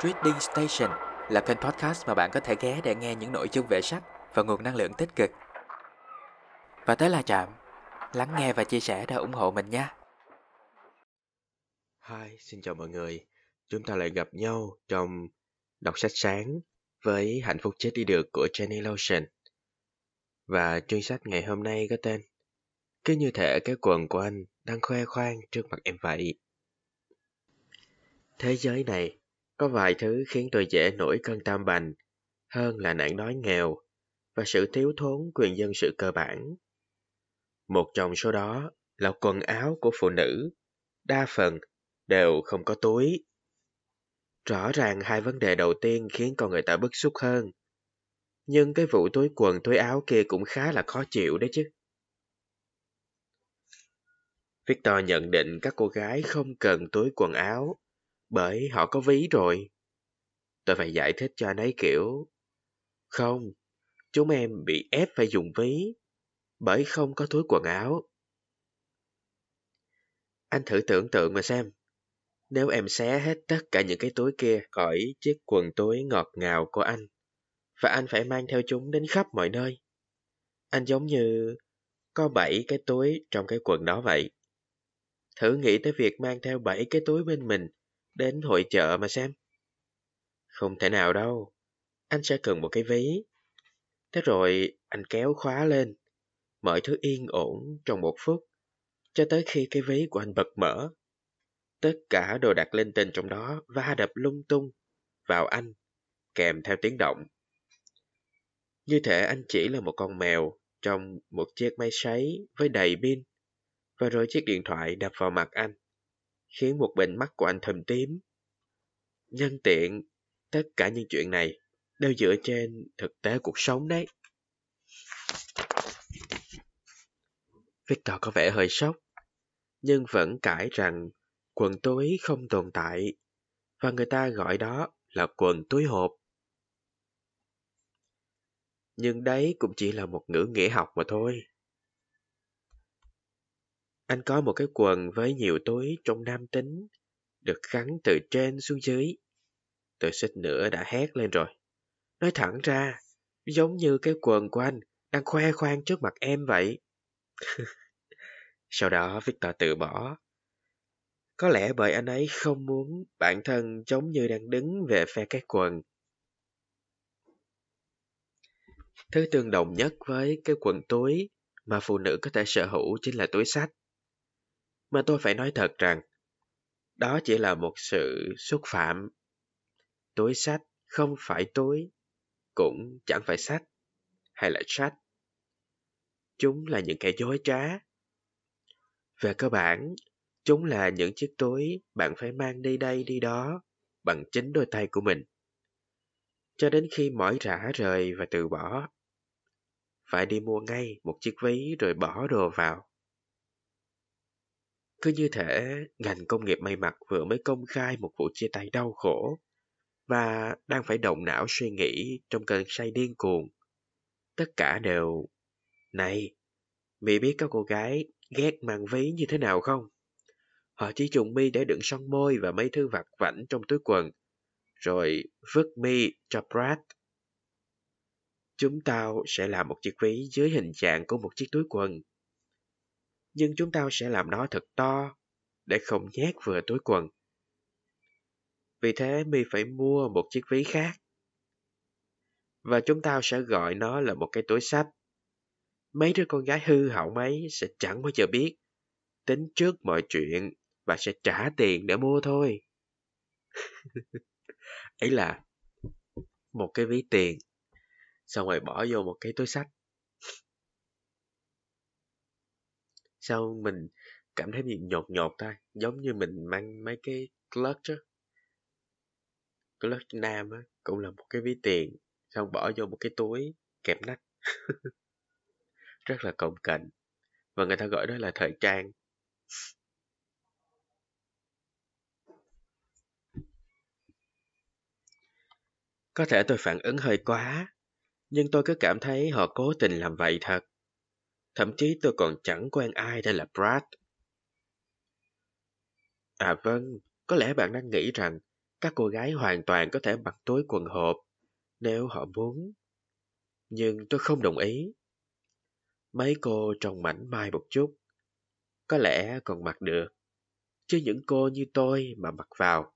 Trading Station là kênh podcast mà bạn có thể ghé để nghe những nội dung về sách và nguồn năng lượng tích cực. Và tới là Trạm, lắng nghe và chia sẻ để ủng hộ mình nha. Hi, xin chào mọi người. Chúng ta lại gặp nhau trong đọc sách sáng với Hạnh phúc chết đi được của Jenny Lotion. Và chuyên sách ngày hôm nay có tên Cứ như thể cái quần của anh đang khoe khoang trước mặt em vậy. Thế giới này có vài thứ khiến tôi dễ nổi cơn tam bành hơn là nạn đói nghèo và sự thiếu thốn quyền dân sự cơ bản. Một trong số đó là quần áo của phụ nữ, đa phần đều không có túi. Rõ ràng hai vấn đề đầu tiên khiến con người ta bức xúc hơn. Nhưng cái vụ túi quần túi áo kia cũng khá là khó chịu đấy chứ. Victor nhận định các cô gái không cần túi quần áo bởi họ có ví rồi. Tôi phải giải thích cho anh ấy kiểu Không, chúng em bị ép phải dùng ví bởi không có túi quần áo. Anh thử tưởng tượng mà xem. Nếu em xé hết tất cả những cái túi kia khỏi chiếc quần túi ngọt ngào của anh và anh phải mang theo chúng đến khắp mọi nơi. Anh giống như có bảy cái túi trong cái quần đó vậy. Thử nghĩ tới việc mang theo bảy cái túi bên mình đến hội chợ mà xem. Không thể nào đâu. Anh sẽ cần một cái ví. Thế rồi anh kéo khóa lên. Mọi thứ yên ổn trong một phút. Cho tới khi cái ví của anh bật mở. Tất cả đồ đặt lên tên trong đó va đập lung tung vào anh, kèm theo tiếng động. Như thể anh chỉ là một con mèo trong một chiếc máy sấy với đầy pin, và rồi chiếc điện thoại đập vào mặt anh khiến một bên mắt của anh thâm tím. Nhân tiện, tất cả những chuyện này đều dựa trên thực tế cuộc sống đấy. Victor có vẻ hơi sốc, nhưng vẫn cãi rằng quần túi không tồn tại, và người ta gọi đó là quần túi hộp. Nhưng đấy cũng chỉ là một ngữ nghĩa học mà thôi. Anh có một cái quần với nhiều túi trong nam tính, được gắn từ trên xuống dưới. Tôi xích nữa đã hét lên rồi. Nói thẳng ra, giống như cái quần của anh đang khoe khoang trước mặt em vậy. Sau đó Victor từ bỏ. Có lẽ bởi anh ấy không muốn bản thân giống như đang đứng về phe cái quần. Thứ tương đồng nhất với cái quần túi mà phụ nữ có thể sở hữu chính là túi sách. Mà tôi phải nói thật rằng, đó chỉ là một sự xúc phạm. Túi sách không phải túi, cũng chẳng phải sách, hay là sách. Chúng là những kẻ dối trá. Về cơ bản, chúng là những chiếc túi bạn phải mang đi đây đi đó bằng chính đôi tay của mình. Cho đến khi mỏi rã rời và từ bỏ. Phải đi mua ngay một chiếc ví rồi bỏ đồ vào. Cứ như thể ngành công nghiệp may mặc vừa mới công khai một vụ chia tay đau khổ và đang phải động não suy nghĩ trong cơn say điên cuồng. Tất cả đều... Này, Mỹ biết các cô gái ghét mang ví như thế nào không? Họ chỉ dùng mi để đựng son môi và mấy thứ vặt vảnh trong túi quần, rồi vứt mi cho Brad. Chúng tao sẽ làm một chiếc ví dưới hình dạng của một chiếc túi quần nhưng chúng ta sẽ làm nó thật to, để không nhét vừa túi quần. Vì thế mi phải mua một chiếc ví khác. Và chúng ta sẽ gọi nó là một cái túi sách. Mấy đứa con gái hư hỏng ấy sẽ chẳng bao giờ biết. Tính trước mọi chuyện và sẽ trả tiền để mua thôi. ấy là một cái ví tiền, xong rồi bỏ vô một cái túi sách sao mình cảm thấy bị nhột nhột ta? Giống như mình mang mấy cái clutch á. Clutch nam á, cũng là một cái ví tiền, xong bỏ vô một cái túi kẹp nách. Rất là cồng kềnh. Và người ta gọi đó là thời trang. Có thể tôi phản ứng hơi quá, nhưng tôi cứ cảm thấy họ cố tình làm vậy thật. Thậm chí tôi còn chẳng quen ai đây là Brad. À vâng, có lẽ bạn đang nghĩ rằng Các cô gái hoàn toàn có thể mặc túi quần hộp nếu họ muốn. Nhưng tôi không đồng ý. Mấy cô trông mảnh mai một chút. Có lẽ còn mặc được. Chứ những cô như tôi mà mặc vào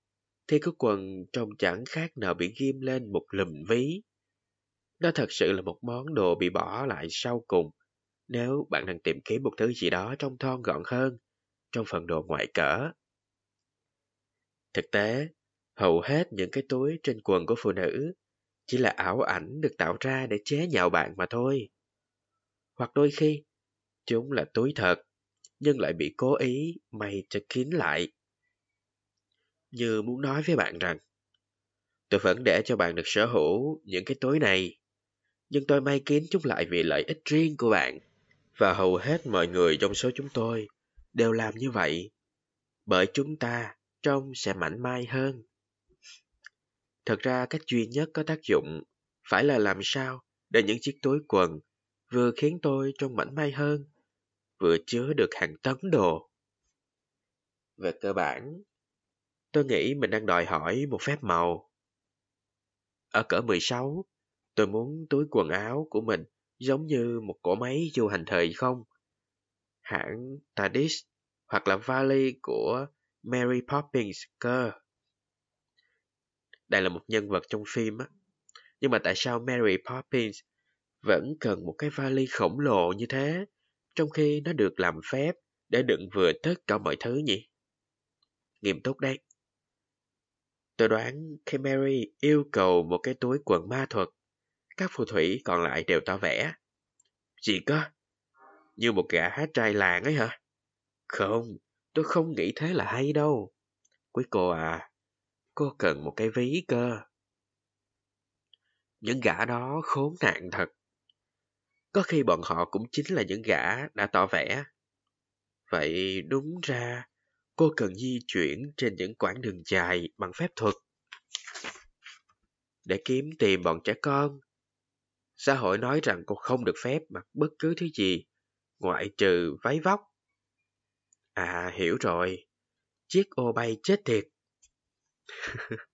thì cái quần trông chẳng khác nào bị ghim lên một lùm ví. Nó thật sự là một món đồ bị bỏ lại sau cùng nếu bạn đang tìm kiếm một thứ gì đó trông thon gọn hơn trong phần đồ ngoại cỡ. Thực tế, hầu hết những cái túi trên quần của phụ nữ chỉ là ảo ảnh được tạo ra để chế nhạo bạn mà thôi. Hoặc đôi khi, chúng là túi thật, nhưng lại bị cố ý may cho kín lại. Như muốn nói với bạn rằng, tôi vẫn để cho bạn được sở hữu những cái túi này, nhưng tôi may kín chúng lại vì lợi ích riêng của bạn. Và hầu hết mọi người trong số chúng tôi đều làm như vậy, bởi chúng ta trông sẽ mảnh mai hơn. Thật ra cách duy nhất có tác dụng phải là làm sao để những chiếc túi quần vừa khiến tôi trông mảnh mai hơn, vừa chứa được hàng tấn đồ. Về cơ bản, tôi nghĩ mình đang đòi hỏi một phép màu. Ở cỡ 16, tôi muốn túi quần áo của mình giống như một cỗ máy du hành thời không. Hãng TARDIS hoặc là vali của Mary Poppins cơ. Đây là một nhân vật trong phim á. Nhưng mà tại sao Mary Poppins vẫn cần một cái vali khổng lồ như thế, trong khi nó được làm phép để đựng vừa tất cả mọi thứ nhỉ? Nghiêm túc đấy. Tôi đoán khi Mary yêu cầu một cái túi quần ma thuật, các phù thủy còn lại đều tỏ vẻ. Gì cơ? Như một gã hát trai làng ấy hả? Không, tôi không nghĩ thế là hay đâu. Quý cô à, cô cần một cái ví cơ. Những gã đó khốn nạn thật. Có khi bọn họ cũng chính là những gã đã tỏ vẻ. Vậy đúng ra, cô cần di chuyển trên những quãng đường dài bằng phép thuật. Để kiếm tìm bọn trẻ con. Xã hội nói rằng cô không được phép mặc bất cứ thứ gì, ngoại trừ váy vóc. À, hiểu rồi. Chiếc ô bay chết tiệt.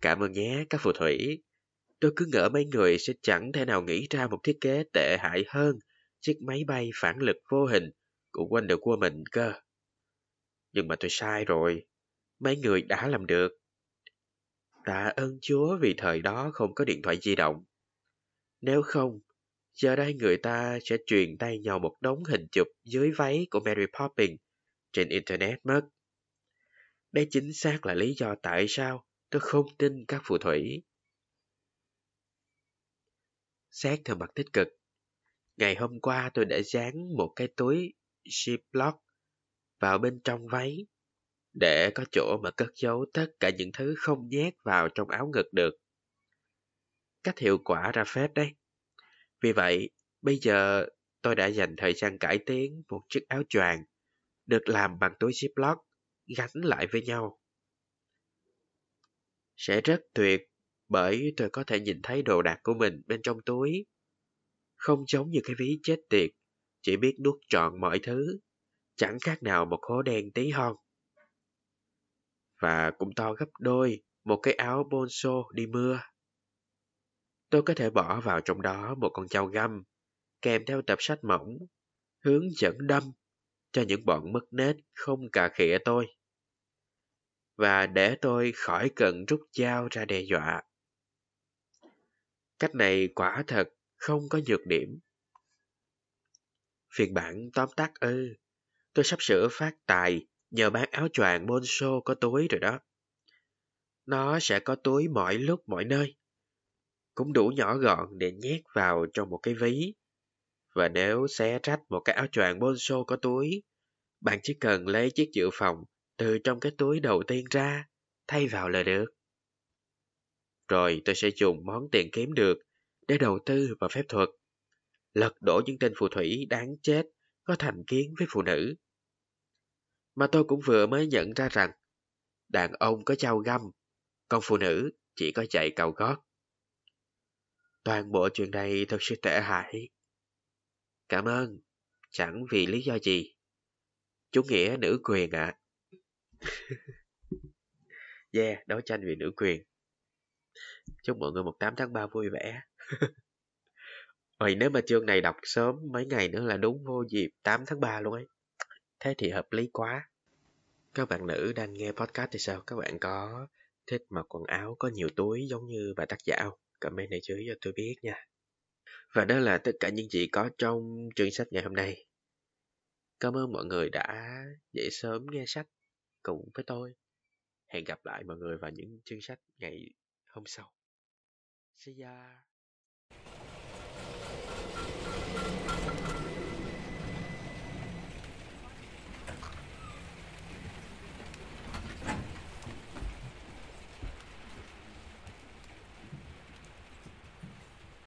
Cảm ơn nhé, các phù thủy. Tôi cứ ngỡ mấy người sẽ chẳng thể nào nghĩ ra một thiết kế tệ hại hơn chiếc máy bay phản lực vô hình của Wonder Woman cơ. Nhưng mà tôi sai rồi. Mấy người đã làm được. Tạ ơn Chúa vì thời đó không có điện thoại di động. Nếu không, giờ đây người ta sẽ truyền tay nhau một đống hình chụp dưới váy của Mary Poppins trên Internet mất. Đây chính xác là lý do tại sao tôi không tin các phù thủy. Xét theo mặt tích cực, ngày hôm qua tôi đã dán một cái túi Ziploc vào bên trong váy để có chỗ mà cất giấu tất cả những thứ không nhét vào trong áo ngực được. Cách hiệu quả ra phết đấy. Vì vậy, bây giờ tôi đã dành thời gian cải tiến một chiếc áo choàng được làm bằng túi Ziploc gắn lại với nhau. Sẽ rất tuyệt bởi tôi có thể nhìn thấy đồ đạc của mình bên trong túi. Không giống như cái ví chết tiệt, chỉ biết nuốt trọn mọi thứ, chẳng khác nào một hố đen tí hon. Và cũng to gấp đôi một cái áo bonso đi mưa. Tôi có thể bỏ vào trong đó một con dao găm, kèm theo tập sách mỏng, hướng dẫn đâm cho những bọn mất nết không cà khịa tôi. Và để tôi khỏi cần rút dao ra đe dọa. Cách này quả thật không có nhược điểm. Phiên bản tóm tắt ư, tôi sắp sửa phát tài nhờ bán áo choàng Bonso có túi rồi đó. Nó sẽ có túi mọi lúc mọi nơi. Cũng đủ nhỏ gọn để nhét vào trong một cái ví. Và nếu xé rách một cái áo choàng Bonso có túi, bạn chỉ cần lấy chiếc dự phòng từ trong cái túi đầu tiên ra, thay vào là được. Rồi tôi sẽ dùng món tiền kiếm được để đầu tư vào phép thuật. Lật đổ những tên phù thủy đáng chết có thành kiến với phụ nữ. Mà tôi cũng vừa mới nhận ra rằng đàn ông có trao găm, còn phụ nữ chỉ có chạy cầu gót. Toàn bộ chuyện này thật sự tệ hại. Cảm ơn, chẳng vì lý do gì. Chủ nghĩa nữ quyền ạ. À. Yeah, đấu tranh vì nữ quyền. Chúc mọi người 18 tháng 3 vui vẻ. Vậy nếu mà chương này đọc sớm mấy ngày nữa là đúng vô dịp 8 tháng 3 luôn ấy. Thế thì hợp lý quá. Các bạn nữ đang nghe podcast thì sao? Các bạn có thích mặc quần áo có nhiều túi giống như bà tác giả không? Comment này dưới cho tôi biết nha. Và đó là tất cả những gì có trong chương sách ngày hôm nay. Cảm ơn mọi người đã dậy sớm nghe sách cùng với tôi. Hẹn gặp lại mọi người vào những chương sách ngày hôm sau. See ya!